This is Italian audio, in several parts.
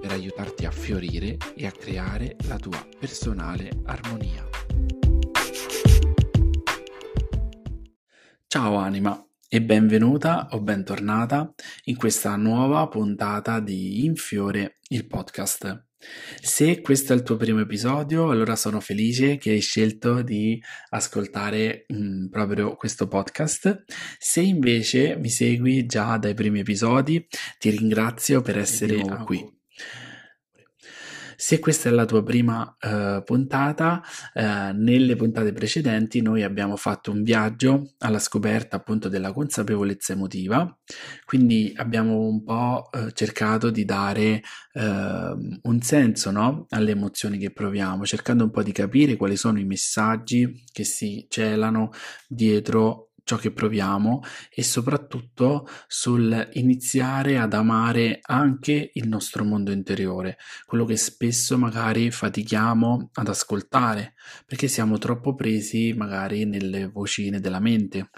per aiutarti a fiorire e a creare la tua personale armonia. Ciao anima e benvenuta o bentornata in questa nuova puntata di Infiore il podcast. Se questo è il tuo primo episodio, allora sono felice che hai scelto di ascoltare mh, mm, proprio questo podcast. Se invece mi segui già dai primi episodi, ti ringrazio per essere qui. Se questa è la tua prima uh, puntata, uh, nelle puntate precedenti noi abbiamo fatto un viaggio alla scoperta appunto della consapevolezza emotiva, quindi abbiamo un po' uh, cercato di dare ehm, un senso no? alle emozioni che proviamo, cercando un po' di capire quali sono i messaggi che si celano dietro ciò che proviamo e soprattutto sul iniziare ad amare anche il nostro mondo interiore, quello che spesso magari fatichiamo ad ascoltare perché siamo troppo presi magari nelle vocine della mente.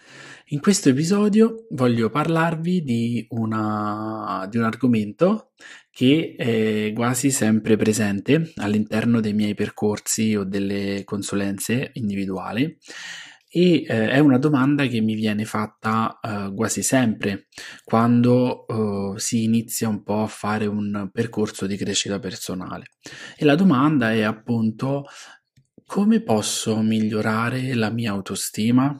In questo episodio voglio parlarvi di, una, di un argomento che è quasi sempre presente all'interno dei miei percorsi o delle consulenze individuali e eh, è una domanda che mi viene fatta eh, quasi sempre quando eh, si inizia un po' a fare un percorso di crescita personale. E la domanda è appunto come posso migliorare la mia autostima?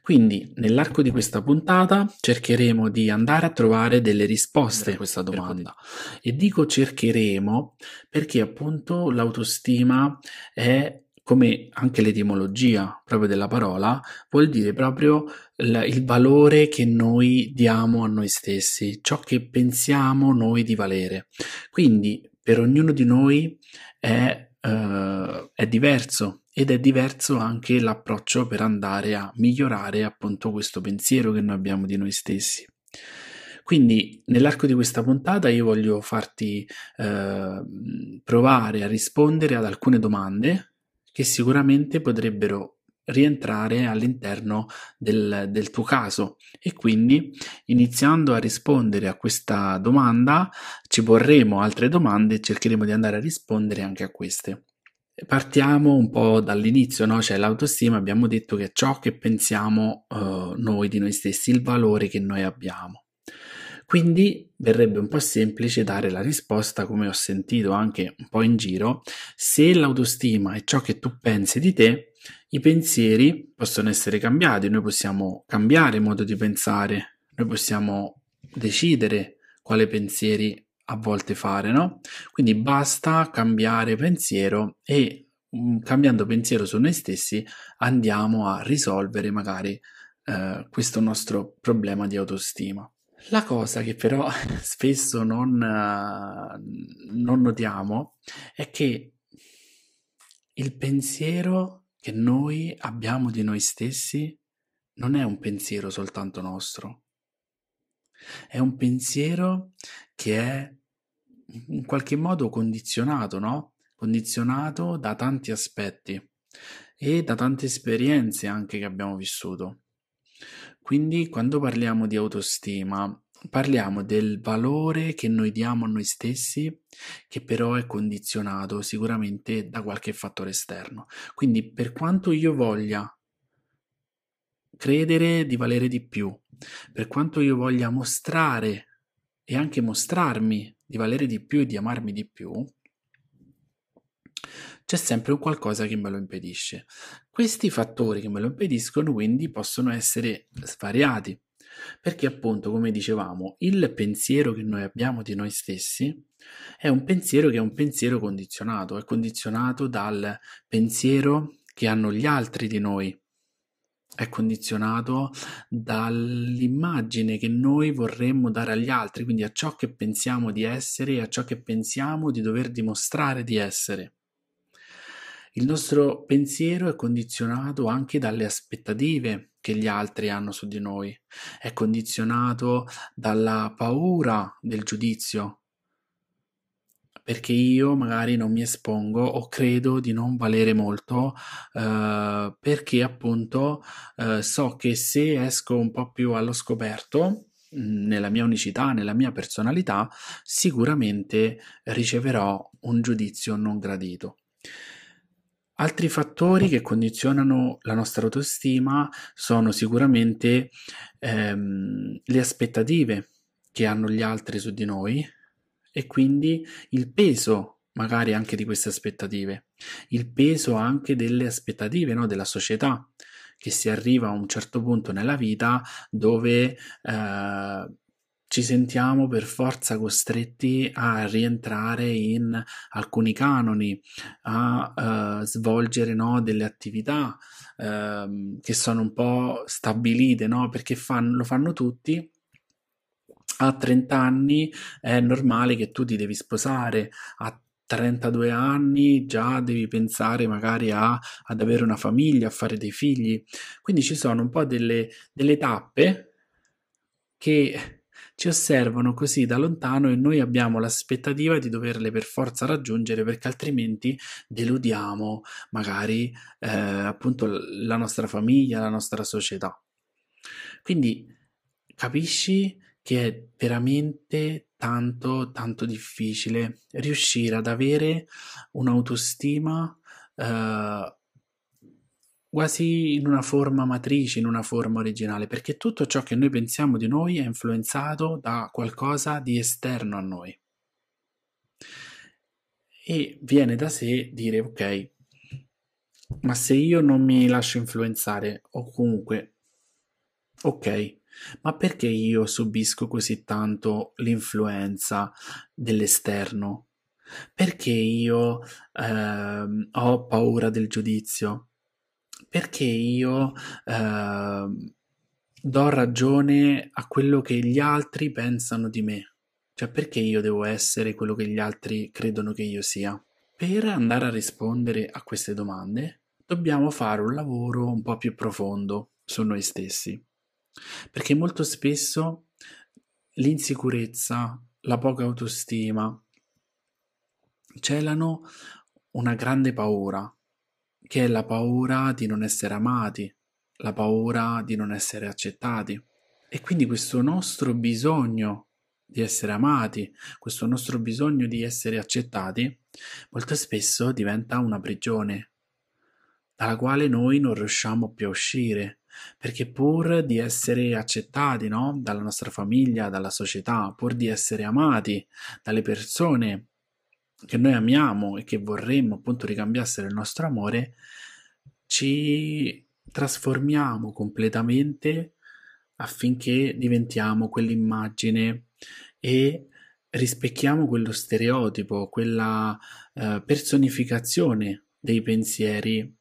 Quindi nell'arco di questa puntata cercheremo di andare a trovare delle risposte a questa domanda e dico cercheremo perché appunto l'autostima è come anche l'etimologia proprio della parola, vuol dire proprio il, il valore che noi diamo a noi stessi, ciò che pensiamo noi di valere. Quindi per ognuno di noi è, uh, è diverso ed è diverso anche l'approccio per andare a migliorare appunto questo pensiero che noi abbiamo di noi stessi. Quindi nell'arco di questa puntata io voglio farti eh, provare a rispondere ad alcune domande che sicuramente potrebbero rientrare all'interno del, del, tuo caso e quindi iniziando a rispondere a questa domanda ci porremo altre domande e cercheremo di andare a rispondere anche a queste. Partiamo un po' dall'inizio, no? cioè l'autostima abbiamo detto che è ciò che pensiamo uh, noi di noi stessi, il valore che noi abbiamo. Quindi verrebbe un po' semplice dare la risposta, come ho sentito anche un po' in giro, se l'autostima è ciò che tu pensi di te, i pensieri possono essere cambiati, noi possiamo cambiare modo di pensare, noi possiamo decidere quale pensieri a volte fare, no? Quindi basta cambiare pensiero e mm, cambiando pensiero su noi stessi andiamo a risolvere magari eh, questo nostro problema di autostima. La cosa che però spesso non, non notiamo è che il pensiero che noi abbiamo di noi stessi non è un pensiero soltanto nostro, è un pensiero che è in qualche modo condizionato, no? Condizionato da tanti aspetti e da tante esperienze anche che abbiamo vissuto. Quindi quando parliamo di autostima, parliamo del valore che noi diamo a noi stessi, che però è condizionato sicuramente da qualche fattore esterno. Quindi per quanto io voglia credere di valere di più, per quanto io voglia mostrare e anche mostrarmi di valere di più e di amarmi di più, c'è sempre un qualcosa che me lo impedisce. Questi fattori che me lo impediscono quindi possono essere svariati, perché appunto, come dicevamo, il pensiero che noi abbiamo di noi stessi è un pensiero che è un pensiero condizionato, è condizionato dal pensiero che hanno gli altri di noi, è condizionato dall'immagine che noi vorremmo dare agli altri, quindi a ciò che pensiamo di essere e a ciò che pensiamo di dover dimostrare di essere. Il nostro pensiero è condizionato anche dalle aspettative che gli altri hanno su di noi, è condizionato dalla paura del giudizio, perché io magari non mi espongo o credo di non valere molto eh, perché appunto eh, so che se esco un po' più allo scoperto mm, nella mia unicità, nella mia personalità, sicuramente riceverò un giudizio non gradito. Altri fattori che condizionano la nostra autostima sono sicuramente ehm, le aspettative che hanno gli altri su di noi, e quindi il peso magari anche di queste aspettative, il peso anche delle aspettative no, della società, che si arriva a un certo punto nella vita dove eh, ci sentiamo per forza costretti a rientrare in alcuni canoni, a uh, svolgere no, delle attività uh, che sono un po' stabilite, no? perché fanno, lo fanno tutti a 30 anni è normale che tu ti devi sposare, a 32 anni già devi pensare magari a, ad avere una famiglia, a fare dei figli. Quindi ci sono un po' delle, delle tappe che ci osservano così da lontano e noi abbiamo l'aspettativa di doverle per forza raggiungere perché altrimenti deludiamo magari eh, appunto la nostra famiglia, la nostra società. Quindi capisci che è veramente tanto, tanto difficile riuscire ad avere un'autostima eh, quasi in una forma matrice, in una forma originale, perché tutto ciò che noi pensiamo di noi è influenzato da qualcosa di esterno a noi. E viene da sé dire, ok, ma se io non mi lascio influenzare, o comunque, ok, ma perché io subisco così tanto l'influenza dell'esterno? Perché io eh, ho paura del giudizio? Perché io eh, do ragione a quello che gli altri pensano di me? Cioè perché io devo essere quello che gli altri credono che io sia? Per andare a rispondere a queste domande dobbiamo fare un lavoro un po' più profondo su noi stessi. Perché molto spesso l'insicurezza, la poca autostima celano una grande paura, che è la paura di non essere amati, la paura di non essere accettati. E quindi questo nostro bisogno di essere amati, questo nostro bisogno di essere accettati, molto spesso diventa una prigione, dalla quale noi non riusciamo più a uscire, perché pur di essere accettati, no? Dalla nostra famiglia, dalla società, pur di essere amati dalle persone che noi amiamo e che vorremmo appunto ricambiassero il nostro amore, ci trasformiamo completamente affinché diventiamo quell'immagine e rispecchiamo quello stereotipo, quella eh, personificazione dei pensieri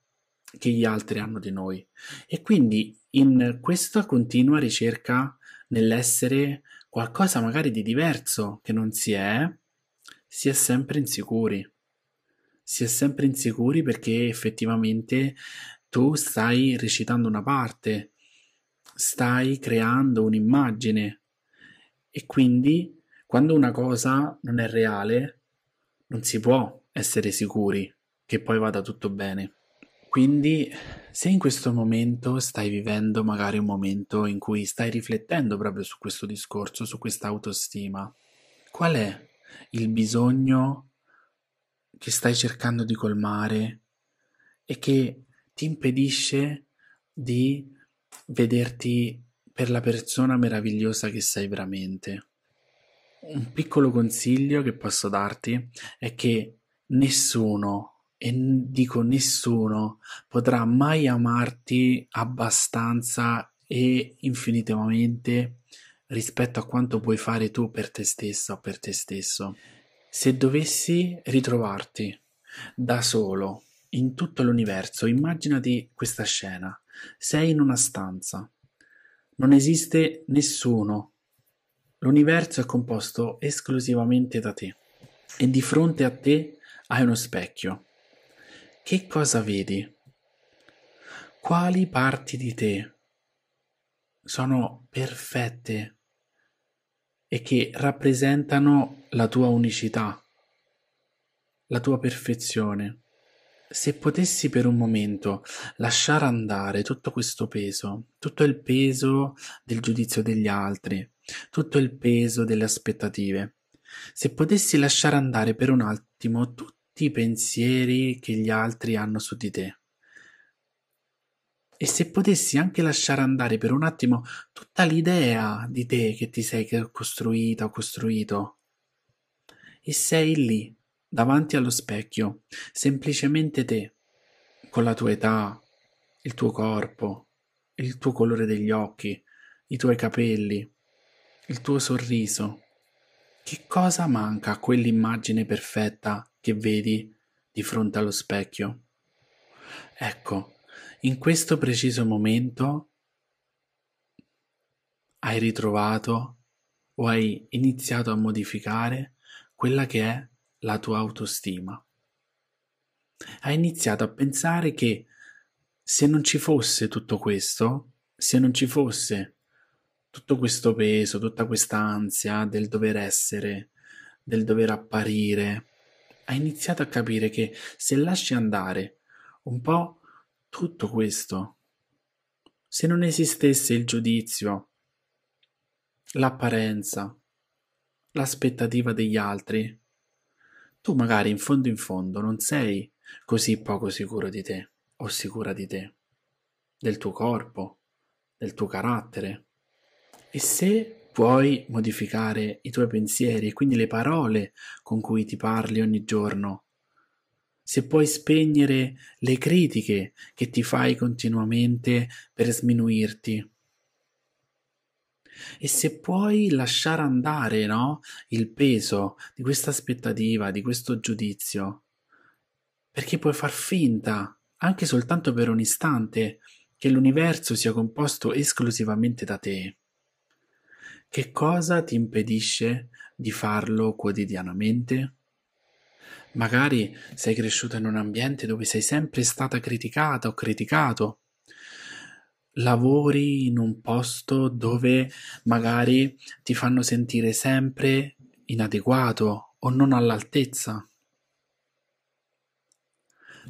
che gli altri hanno di noi. E quindi in questa continua ricerca nell'essere qualcosa magari di diverso che non si è, si è sempre insicuri. Si è sempre insicuri perché effettivamente tu stai recitando una parte, stai creando un'immagine e quindi quando una cosa non è reale non si può essere sicuri che poi vada tutto bene. Quindi, se in questo momento stai vivendo magari un momento in cui stai riflettendo proprio su questo discorso, su questa autostima, qual è il bisogno che stai cercando di colmare e che ti impedisce di vederti per la persona meravigliosa che sei veramente? Un piccolo consiglio che posso darti è che nessuno e dico nessuno potrà mai amarti abbastanza e infinitamente rispetto a quanto puoi fare tu per te stessa o per te stesso. Se dovessi ritrovarti da solo in tutto l'universo, immaginati questa scena. Sei in una stanza. Non esiste nessuno. L'universo è composto esclusivamente da te. E di fronte a te hai uno specchio che cosa vedi? Quali parti di te sono perfette e che rappresentano la tua unicità, la tua perfezione? Se potessi per un momento lasciare andare tutto questo peso, tutto il peso del giudizio degli altri, tutto il peso delle aspettative, se potessi lasciare andare per un attimo tutti i pensieri che gli altri hanno su di te, e se potessi anche lasciare andare per un attimo tutta l'idea di te che ti sei costruita o costruito, e sei lì davanti allo specchio, semplicemente te, con la tua età, il tuo corpo, il tuo colore degli occhi, i tuoi capelli, il tuo sorriso. Che cosa manca a quell'immagine perfetta che vedi di fronte allo specchio? Ecco, in questo preciso momento hai ritrovato o hai iniziato a modificare quella che è la tua autostima. Hai iniziato a pensare che se non ci fosse tutto questo, se non ci fosse tutto questo peso, tutta questa ansia del dover essere, del dover apparire, hai iniziato a capire che se lasci andare un po' tutto questo, se non esistesse il giudizio, l'apparenza, l'aspettativa degli altri, tu magari in fondo in fondo non sei così poco sicuro di te o sicura di te, del tuo corpo, del tuo carattere. E se puoi modificare i tuoi pensieri e quindi le parole con cui ti parli ogni giorno, se puoi spegnere le critiche che ti fai continuamente per sminuirti, e se puoi lasciare andare, no, il peso di questa aspettativa, di questo giudizio, perché puoi far finta, anche soltanto per un istante, che l'universo sia composto esclusivamente da te. Che cosa ti impedisce di farlo quotidianamente? Magari sei cresciuta in un ambiente dove sei sempre stata criticata o criticato lavori in un posto dove magari ti fanno sentire sempre inadeguato o non all'altezza.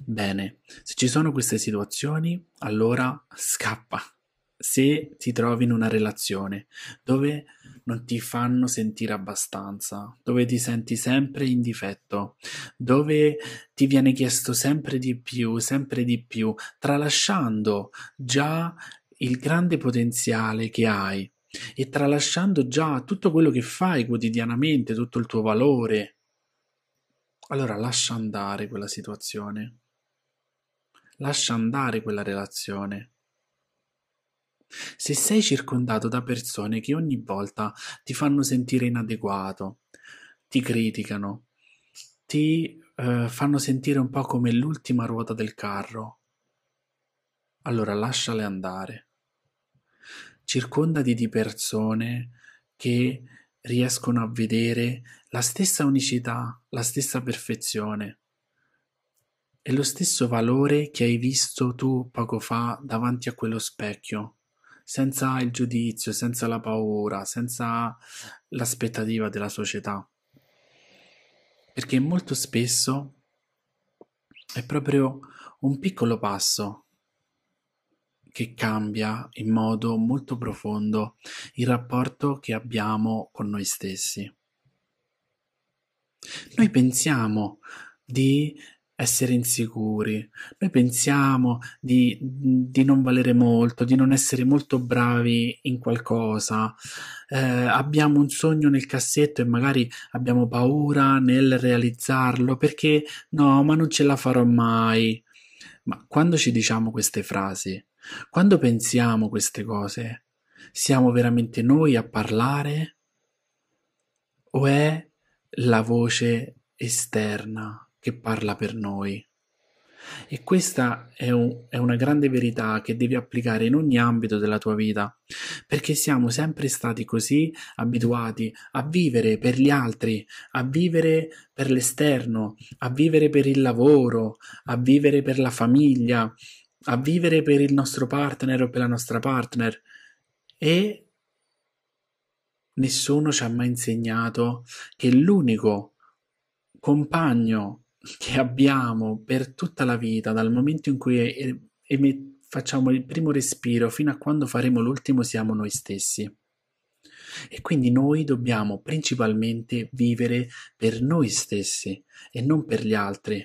Bene, se ci sono queste situazioni, allora scappa. Se ti trovi in una relazione dove non ti fanno sentire abbastanza, dove ti senti sempre in difetto, dove ti viene chiesto sempre di più, sempre di più, tralasciando già il grande potenziale che hai e tralasciando già tutto quello che fai quotidianamente, tutto il tuo valore, allora lascia andare quella situazione, lascia andare quella relazione. Se sei circondato da persone che ogni volta ti fanno sentire inadeguato, ti criticano, ti eh, fanno sentire un po' come l'ultima ruota del carro, allora lasciale andare. Circondati di persone che riescono a vedere la stessa unicità, la stessa perfezione e lo stesso valore che hai visto tu poco fa davanti a quello specchio, senza il giudizio, senza la paura, senza l'aspettativa della società. Perché molto spesso è proprio un piccolo passo che cambia in modo molto profondo il rapporto che abbiamo con noi stessi. Noi pensiamo di essere insicuri, noi pensiamo di, di, non valere molto, di non essere molto bravi in qualcosa, eh, abbiamo un sogno nel cassetto e magari abbiamo paura nel realizzarlo perché no, ma non ce la farò mai. Ma quando ci diciamo queste frasi, quando pensiamo queste cose, siamo veramente noi a parlare? O è la voce esterna che parla per noi? E questa è, un, è, una grande verità che devi applicare in ogni ambito della tua vita, perché siamo sempre stati così abituati a vivere per gli altri, a vivere per l'esterno, a vivere per il lavoro, a vivere per la famiglia, a vivere per il nostro partner o per la nostra partner e nessuno ci ha mai insegnato che l'unico compagno che abbiamo per tutta la vita, dal momento in cui facciamo il primo respiro fino a quando faremo l'ultimo, siamo noi stessi. E quindi noi dobbiamo principalmente vivere per noi stessi e non per gli altri.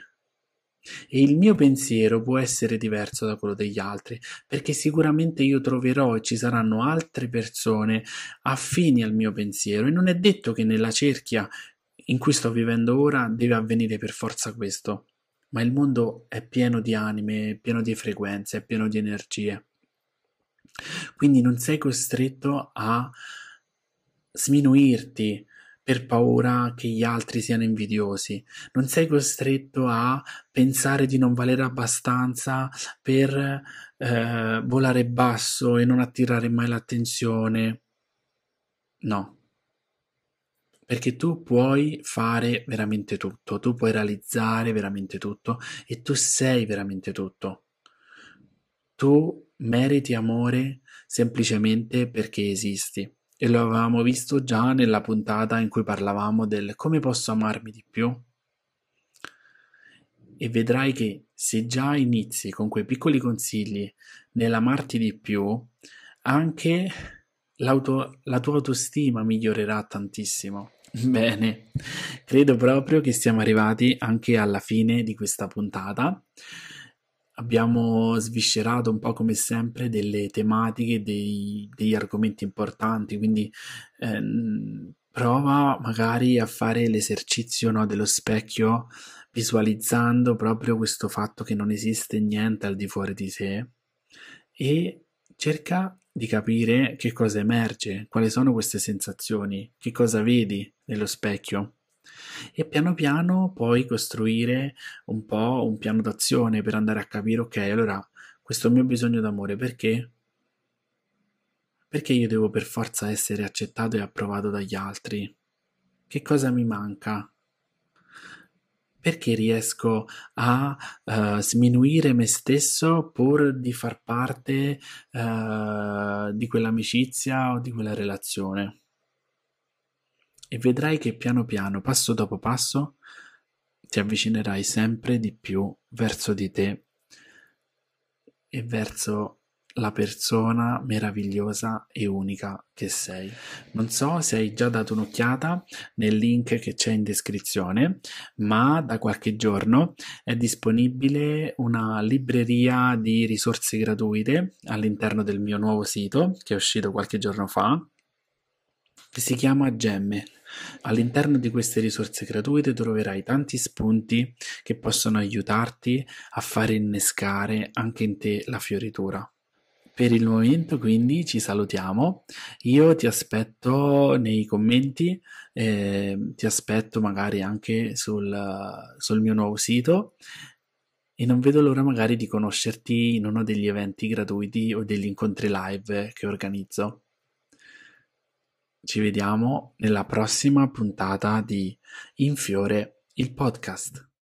E il mio pensiero può essere diverso da quello degli altri, perché sicuramente io troverò e ci saranno altre persone affini al mio pensiero e non è detto che nella cerchia in cui sto vivendo ora deve avvenire per forza questo, ma il mondo è pieno di anime, è pieno di frequenze, è pieno di energie. Quindi non sei costretto a sminuirti per paura che gli altri siano invidiosi, non sei costretto a pensare di non valere abbastanza per eh, volare basso e non attirare mai l'attenzione. No, perché tu puoi fare veramente tutto, tu puoi realizzare veramente tutto e tu sei veramente tutto. Tu meriti amore semplicemente perché esisti. E lo avevamo visto già nella puntata in cui parlavamo del come posso amarmi di più. E vedrai che se già inizi con quei piccoli consigli nell'amarti di più, anche la tua autostima migliorerà tantissimo. Bene, credo proprio che siamo arrivati anche alla fine di questa puntata. Abbiamo sviscerato un po' come sempre delle tematiche, dei, degli argomenti importanti, quindi ehm, prova magari a fare l'esercizio no, dello specchio visualizzando proprio questo fatto che non esiste niente al di fuori di sé e cerca di capire che cosa emerge, quali sono queste sensazioni, che cosa vedi nello specchio e piano piano poi costruire un po' un piano d'azione per andare a capire ok, allora questo mio bisogno d'amore perché? Perché io devo per forza essere accettato e approvato dagli altri? Che cosa mi manca? Perché riesco a uh, sminuire me stesso pur di far parte uh, di quell'amicizia o di quella relazione. E vedrai che piano piano, passo dopo passo, ti avvicinerai sempre di più verso di te e verso la persona meravigliosa e unica che sei. Non so se hai già dato un'occhiata nel link che c'è in descrizione, ma da qualche giorno è disponibile una libreria di risorse gratuite all'interno del mio nuovo sito che è uscito qualche giorno fa, che si chiama Gemme. All'interno di queste risorse gratuite troverai tanti spunti che possono aiutarti a fare innescare anche in te la fioritura. Per il momento quindi ci salutiamo, io ti aspetto nei commenti, eh, ti aspetto magari anche sul, sul mio nuovo sito e non vedo l'ora magari di conoscerti in uno degli eventi gratuiti o degli incontri live che organizzo. Ci vediamo nella prossima puntata di Infiore il podcast.